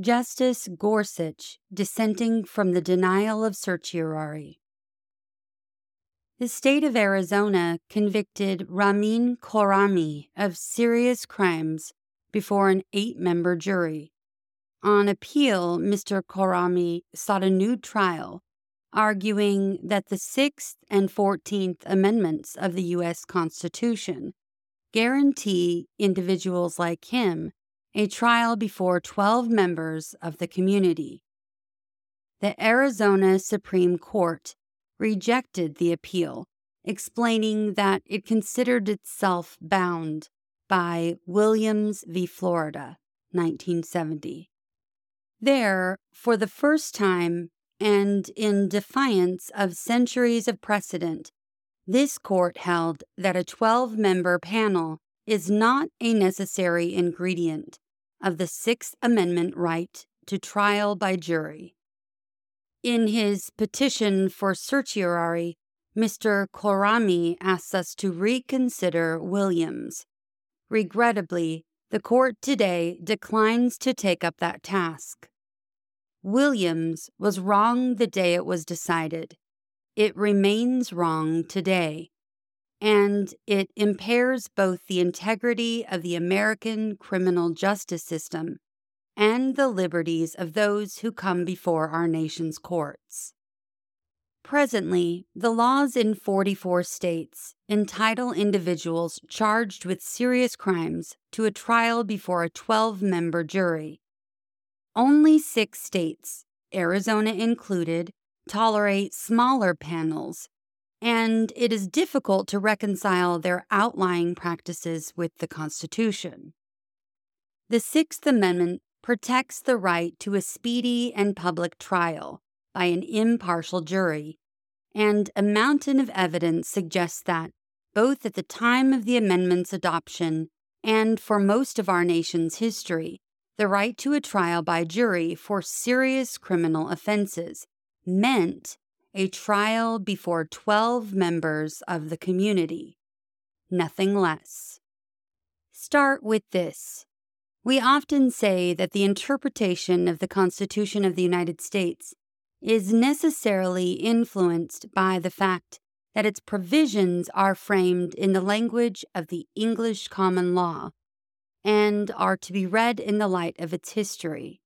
Justice Gorsuch dissenting from the denial of certiorari. The state of Arizona convicted Ramin Khorrami of serious crimes before an eight member jury. On appeal, Mr. Khorrami sought a new trial, arguing that the Sixth and Fourteenth Amendments of the U.S. Constitution guarantee individuals like him a trial before 12 members of the community. The Arizona Supreme Court rejected the appeal, explaining that it considered itself bound by Williams v. Florida, 1970. There, for the first time, and in defiance of centuries of precedent, this court held that a 12 member panel is not a necessary ingredient of the Sixth Amendment right to trial by jury. In his petition for certiorari, Mr. Khorrami asks us to reconsider Williams. Regrettably, the court today declines to take up that task. Williams was wrong the day it was decided. It remains wrong today and it impairs both the integrity of the American criminal justice system and the liberties of those who come before our nation's courts. Presently, the laws in 44 states entitle individuals charged with serious crimes to a trial before a 12 member jury. Only six states, Arizona included, tolerate smaller panels and it is difficult to reconcile their outlying practices with the Constitution. The Sixth Amendment protects the right to a speedy and public trial by an impartial jury, and a mountain of evidence suggests that, both at the time of the amendment's adoption and for most of our nation's history, the right to a trial by jury for serious criminal offenses meant a trial before 12 members of the community, nothing less. Start with this. We often say that the interpretation of the Constitution of the United States is necessarily influenced by the fact that its provisions are framed in the language of the English common law and are to be read in the light of its history.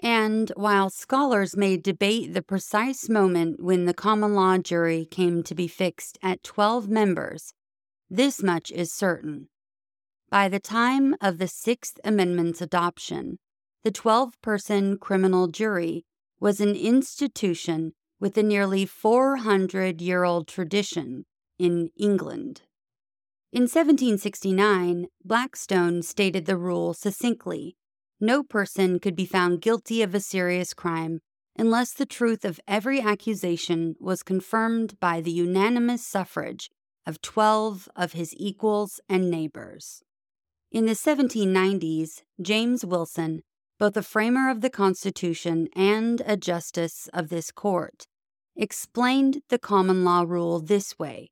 And while scholars may debate the precise moment when the common law jury came to be fixed at 12 members, this much is certain. By the time of the Sixth Amendment's adoption, the 12 person criminal jury was an institution with a nearly 400 year old tradition in England. In 1769, Blackstone stated the rule succinctly no person could be found guilty of a serious crime unless the truth of every accusation was confirmed by the unanimous suffrage of 12 of his equals and neighbors. In the 1790s, James Wilson, both a framer of the Constitution and a justice of this court, explained the common law rule this way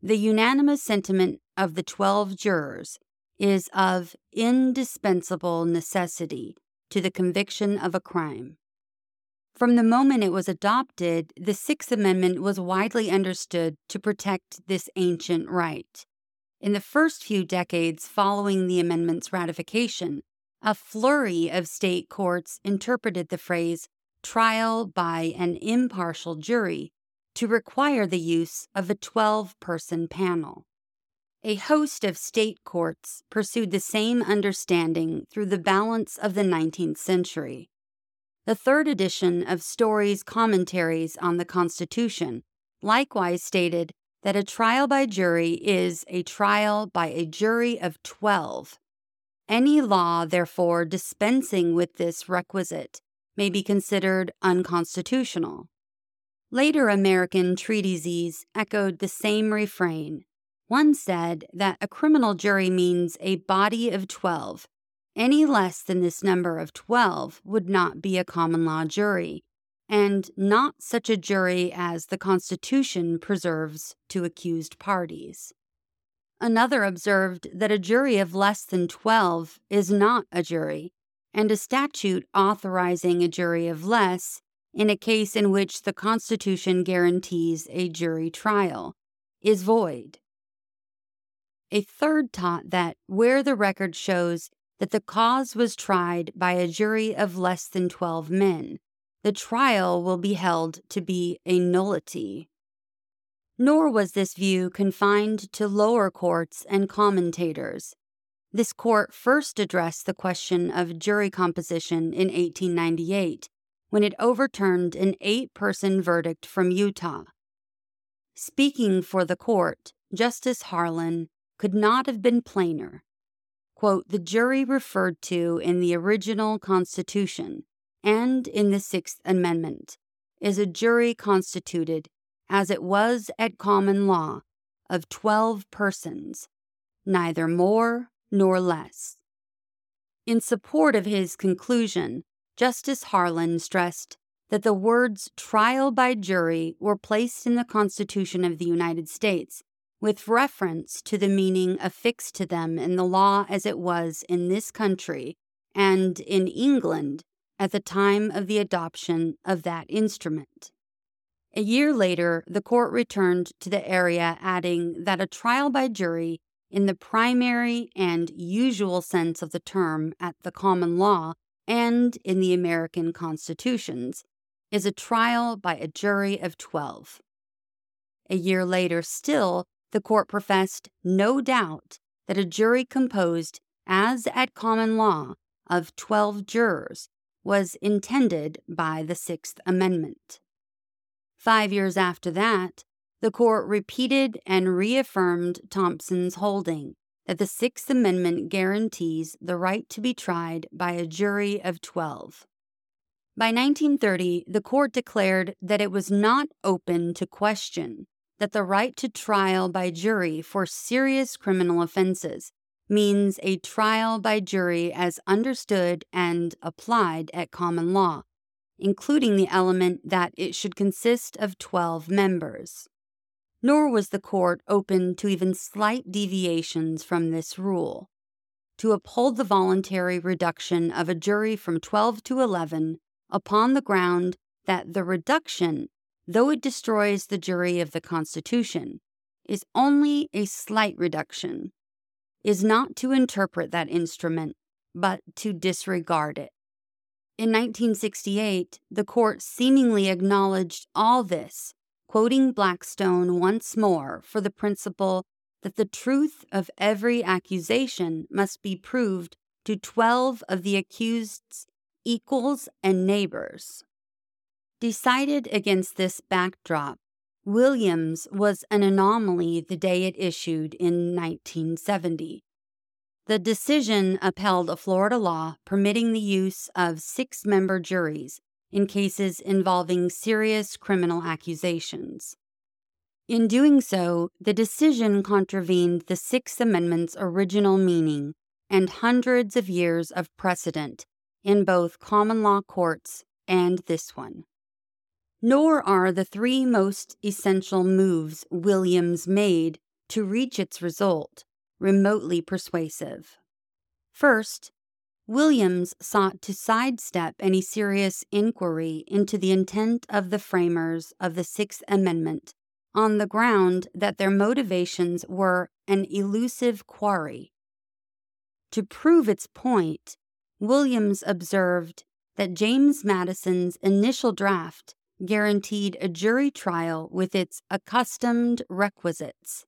The unanimous sentiment of the 12 jurors is of indispensable necessity to the conviction of a crime. From the moment it was adopted, the Sixth Amendment was widely understood to protect this ancient right. In the first few decades following the amendment's ratification, a flurry of state courts interpreted the phrase trial by an impartial jury to require the use of a 12 person panel. A host of state courts pursued the same understanding through the balance of the 19th century. The third edition of Story's Commentaries on the Constitution likewise stated that a trial by jury is a trial by a jury of 12. Any law, therefore, dispensing with this requisite may be considered unconstitutional. Later American treatises echoed the same refrain one said that a criminal jury means a body of 12. Any less than this number of 12 would not be a common law jury, and not such a jury as the Constitution preserves to accused parties. Another observed that a jury of less than 12 is not a jury, and a statute authorizing a jury of less in a case in which the Constitution guarantees a jury trial is void. A third taught that where the record shows that the cause was tried by a jury of less than 12 men, the trial will be held to be a nullity. Nor was this view confined to lower courts and commentators. This court first addressed the question of jury composition in 1898 when it overturned an eight person verdict from Utah. Speaking for the court, Justice Harlan could not have been plainer. Quote, the jury referred to in the original Constitution and in the Sixth Amendment is a jury constituted, as it was at common law, of twelve persons, neither more nor less. In support of his conclusion, Justice Harlan stressed that the words trial by jury were placed in the Constitution of the United States with reference to the meaning affixed to them in the law as it was in this country and in England at the time of the adoption of that instrument. A year later, the court returned to the area, adding that a trial by jury, in the primary and usual sense of the term at the common law, and in the American constitutions, is a trial by a jury of 12. A year later, still, the court professed no doubt that a jury composed, as at common law, of 12 jurors was intended by the Sixth Amendment. Five years after that, the court repeated and reaffirmed Thompson's holding that the Sixth Amendment guarantees the right to be tried by a jury of 12. By 1930, the court declared that it was not open to question that the right to trial by jury for serious criminal offenses means a trial by jury as understood and applied at common law, including the element that it should consist of 12 members nor was the court open to even slight deviations from this rule. To uphold the voluntary reduction of a jury from 12 to 11 upon the ground that the reduction, though it destroys the jury of the Constitution, is only a slight reduction, is not to interpret that instrument, but to disregard it. In 1968, the court seemingly acknowledged all this quoting Blackstone once more for the principle that the truth of every accusation must be proved to 12 of the accused's equals and neighbors. Decided against this backdrop, Williams was an anomaly the day it issued in 1970. The decision upheld a Florida law permitting the use of six member juries in cases involving serious criminal accusations. In doing so, the decision contravened the Sixth Amendment's original meaning and hundreds of years of precedent in both common law courts and this one. Nor are the three most essential moves Williams made to reach its result remotely persuasive. First, Williams sought to sidestep any serious inquiry into the intent of the framers of the Sixth Amendment on the ground that their motivations were an elusive quarry. To prove its point, Williams observed that James Madison's initial draft guaranteed a jury trial with its accustomed requisites.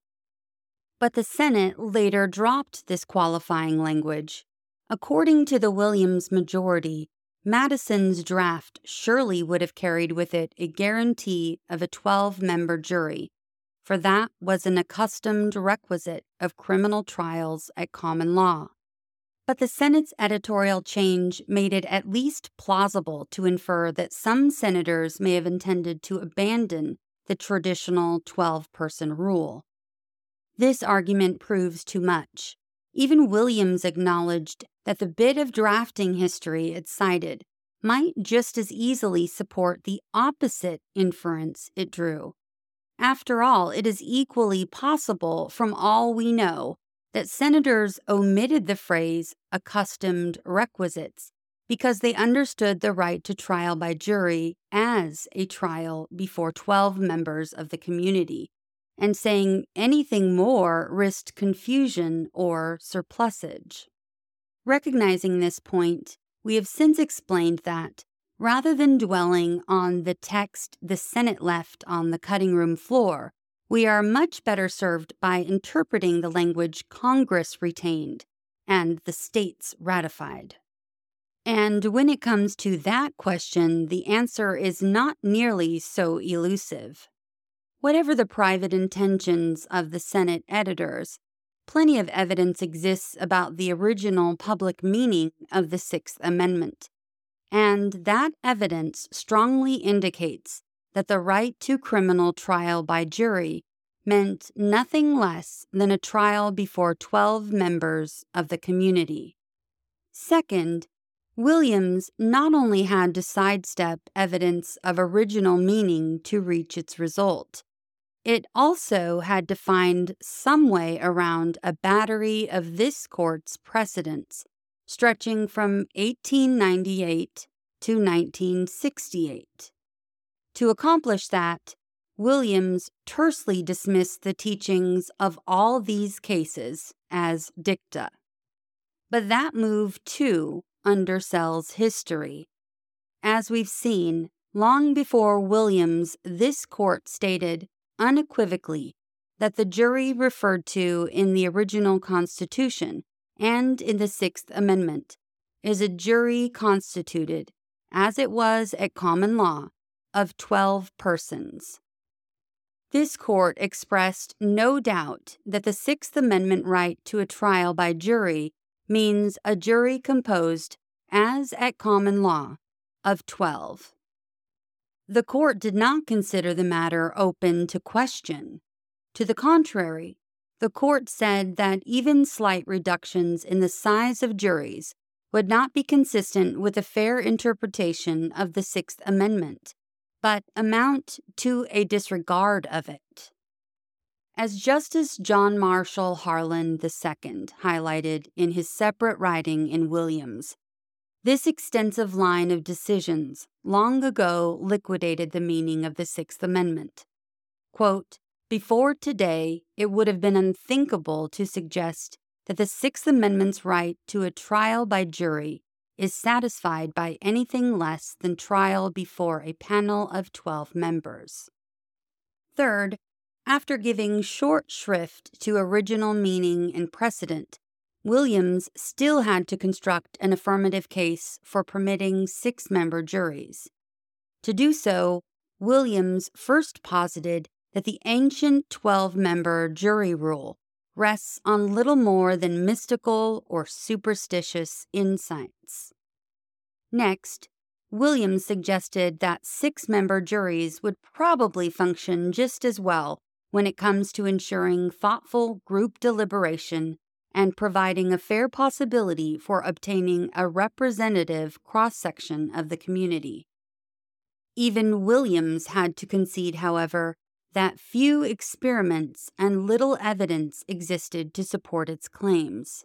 But the Senate later dropped this qualifying language According to the Williams majority, Madison's draft surely would have carried with it a guarantee of a 12 member jury, for that was an accustomed requisite of criminal trials at common law. But the Senate's editorial change made it at least plausible to infer that some senators may have intended to abandon the traditional 12 person rule. This argument proves too much. Even Williams acknowledged that the bit of drafting history it cited might just as easily support the opposite inference it drew. After all, it is equally possible, from all we know, that senators omitted the phrase accustomed requisites because they understood the right to trial by jury as a trial before 12 members of the community, and saying anything more risked confusion or surplusage. Recognizing this point, we have since explained that, rather than dwelling on the text the Senate left on the cutting room floor, we are much better served by interpreting the language Congress retained and the states ratified. And when it comes to that question, the answer is not nearly so elusive. Whatever the private intentions of the Senate editors, plenty of evidence exists about the original public meaning of the Sixth Amendment. And that evidence strongly indicates that the right to criminal trial by jury meant nothing less than a trial before 12 members of the community. Second, Williams not only had to sidestep evidence of original meaning to reach its result, it also had to find some way around a battery of this court's precedents, stretching from 1898 to 1968. To accomplish that, Williams tersely dismissed the teachings of all these cases as dicta. But that move, too, undersells history. As we've seen, long before Williams, this court stated unequivocally that the jury referred to in the original Constitution and in the Sixth Amendment is a jury constituted, as it was at common law, of 12 persons. This court expressed no doubt that the Sixth Amendment right to a trial by jury means a jury composed, as at common law, of 12. The court did not consider the matter open to question. To the contrary, the court said that even slight reductions in the size of juries would not be consistent with a fair interpretation of the Sixth Amendment, but amount to a disregard of it. As Justice John Marshall Harlan II highlighted in his separate writing in Williams, this extensive line of decisions long ago liquidated the meaning of the Sixth Amendment. Quote, Before today, it would have been unthinkable to suggest that the Sixth Amendment's right to a trial by jury is satisfied by anything less than trial before a panel of 12 members. Third, after giving short shrift to original meaning and precedent, Williams still had to construct an affirmative case for permitting six member juries. To do so, Williams first posited that the ancient 12 member jury rule rests on little more than mystical or superstitious insights. Next, Williams suggested that six member juries would probably function just as well when it comes to ensuring thoughtful group deliberation and providing a fair possibility for obtaining a representative cross section of the community. Even Williams had to concede, however, that few experiments and little evidence existed to support its claims.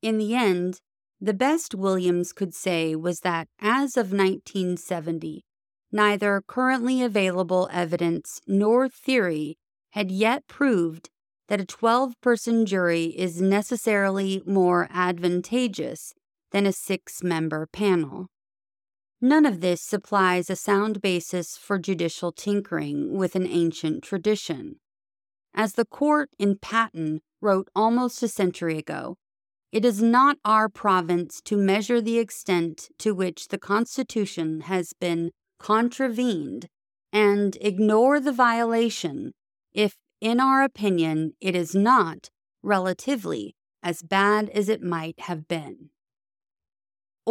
In the end, the best Williams could say was that as of 1970, neither currently available evidence nor theory had yet proved that a 12 person jury is necessarily more advantageous than a six member panel. None of this supplies a sound basis for judicial tinkering with an ancient tradition. As the court in Patton wrote almost a century ago, it is not our province to measure the extent to which the Constitution has been contravened and ignore the violation if, in our opinion, it is not, relatively, as bad as it might have been.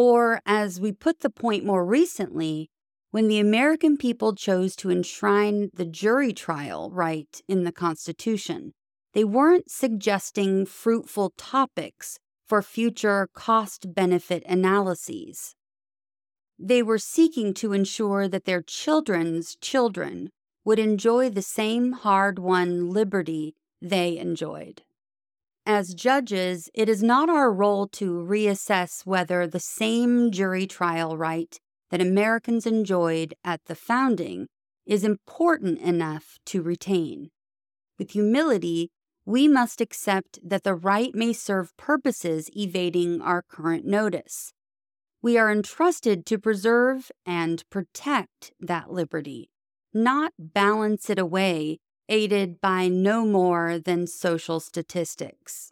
Or, as we put the point more recently, when the American people chose to enshrine the jury trial right in the Constitution, they weren't suggesting fruitful topics for future cost benefit analyses. They were seeking to ensure that their children's children would enjoy the same hard won liberty they enjoyed. As judges, it is not our role to reassess whether the same jury trial right that Americans enjoyed at the founding is important enough to retain. With humility, we must accept that the right may serve purposes evading our current notice. We are entrusted to preserve and protect that liberty, not balance it away, aided by no more than social statistics.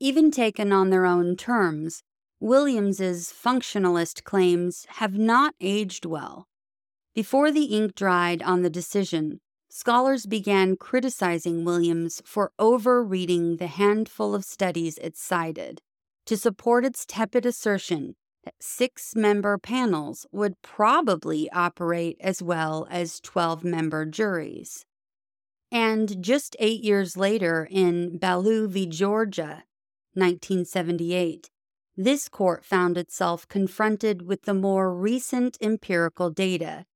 Even taken on their own terms, Williams's functionalist claims have not aged well. Before the ink dried on the decision, scholars began criticizing Williams for overreading the handful of studies it cited to support its tepid assertion that six member panels would probably operate as well as 12 member juries. And just eight years later, in Ballew v. Georgia, 1978, this court found itself confronted with the more recent empirical data.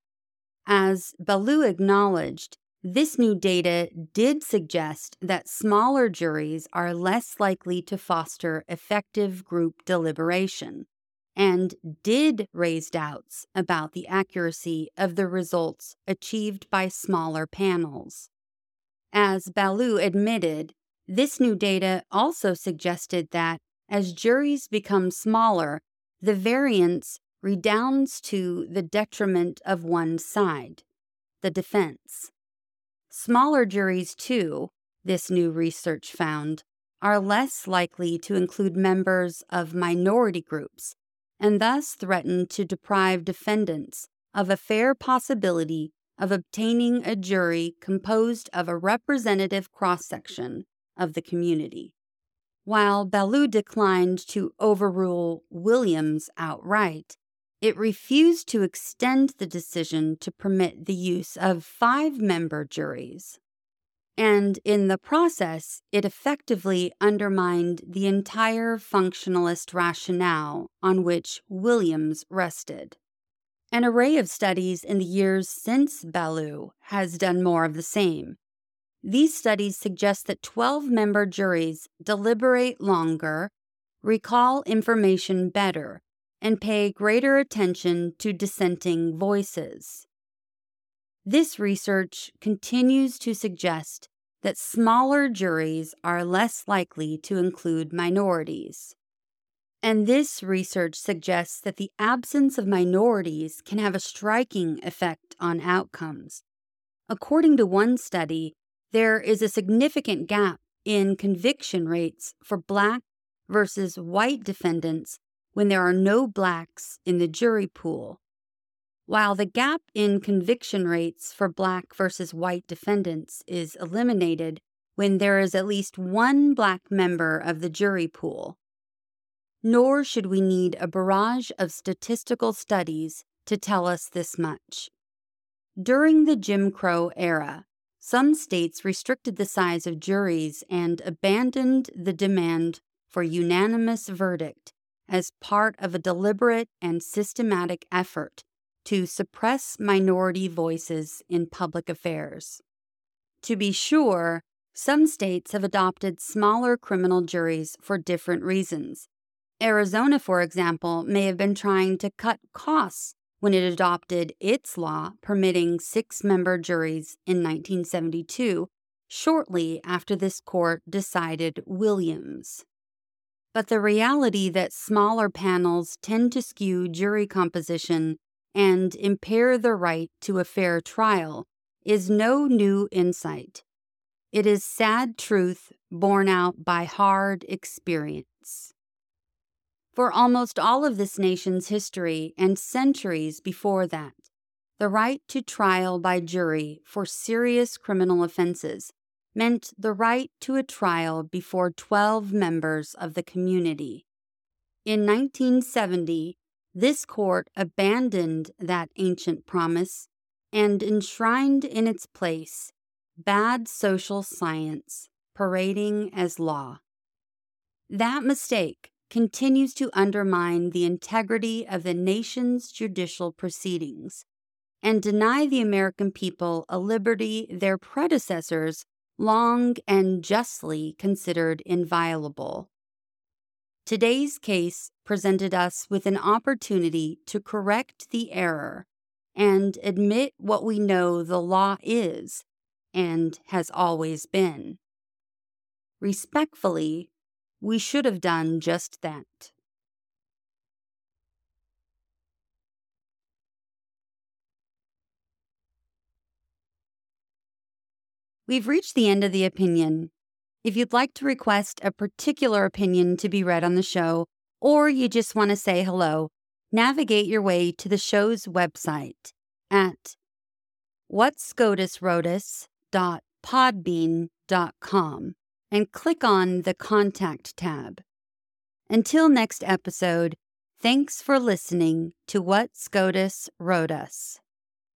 As Ballew acknowledged, this new data did suggest that smaller juries are less likely to foster effective group deliberation and did raise doubts about the accuracy of the results achieved by smaller panels. As Ballew admitted, this new data also suggested that as juries become smaller, the variance redounds to the detriment of one side, the defense. Smaller juries, too, this new research found, are less likely to include members of minority groups and thus threaten to deprive defendants of a fair possibility of obtaining a jury composed of a representative cross section of the community. While Ballew declined to overrule Williams outright, it refused to extend the decision to permit the use of five member juries and in the process, it effectively undermined the entire functionalist rationale on which Williams rested. An array of studies in the years since Ballew has done more of the same. These studies suggest that 12 member juries deliberate longer, recall information better, and pay greater attention to dissenting voices. This research continues to suggest that smaller juries are less likely to include minorities. And this research suggests that the absence of minorities can have a striking effect on outcomes. According to one study, there is a significant gap in conviction rates for black versus white defendants when there are no blacks in the jury pool. While the gap in conviction rates for black versus white defendants is eliminated when there is at least one black member of the jury pool, nor should we need a barrage of statistical studies to tell us this much. During the Jim Crow era, some states restricted the size of juries and abandoned the demand for unanimous verdict as part of a deliberate and systematic effort to suppress minority voices in public affairs. To be sure, some states have adopted smaller criminal juries for different reasons. Arizona, for example, may have been trying to cut costs when it adopted its law permitting six member juries in 1972, shortly after this court decided Williams. But the reality that smaller panels tend to skew jury composition and impair the right to a fair trial is no new insight. It is sad truth borne out by hard experience. For almost all of this nation's history and centuries before that, the right to trial by jury for serious criminal offenses meant the right to a trial before 12 members of the community. In 1970, this court abandoned that ancient promise and enshrined in its place bad social science parading as law. That mistake continues to undermine the integrity of the nation's judicial proceedings and deny the American people a liberty their predecessors long and justly considered inviolable. Today's case presented us with an opportunity to correct the error and admit what we know the law is and has always been. Respectfully, we should have done just that. We've reached the end of the opinion. If you'd like to request a particular opinion to be read on the show, or you just want to say hello, navigate your way to the show's website at whatscotuswroteus.podbean.com and click on the Contact tab. Until next episode, thanks for listening to What SCOTUS Wrote Us.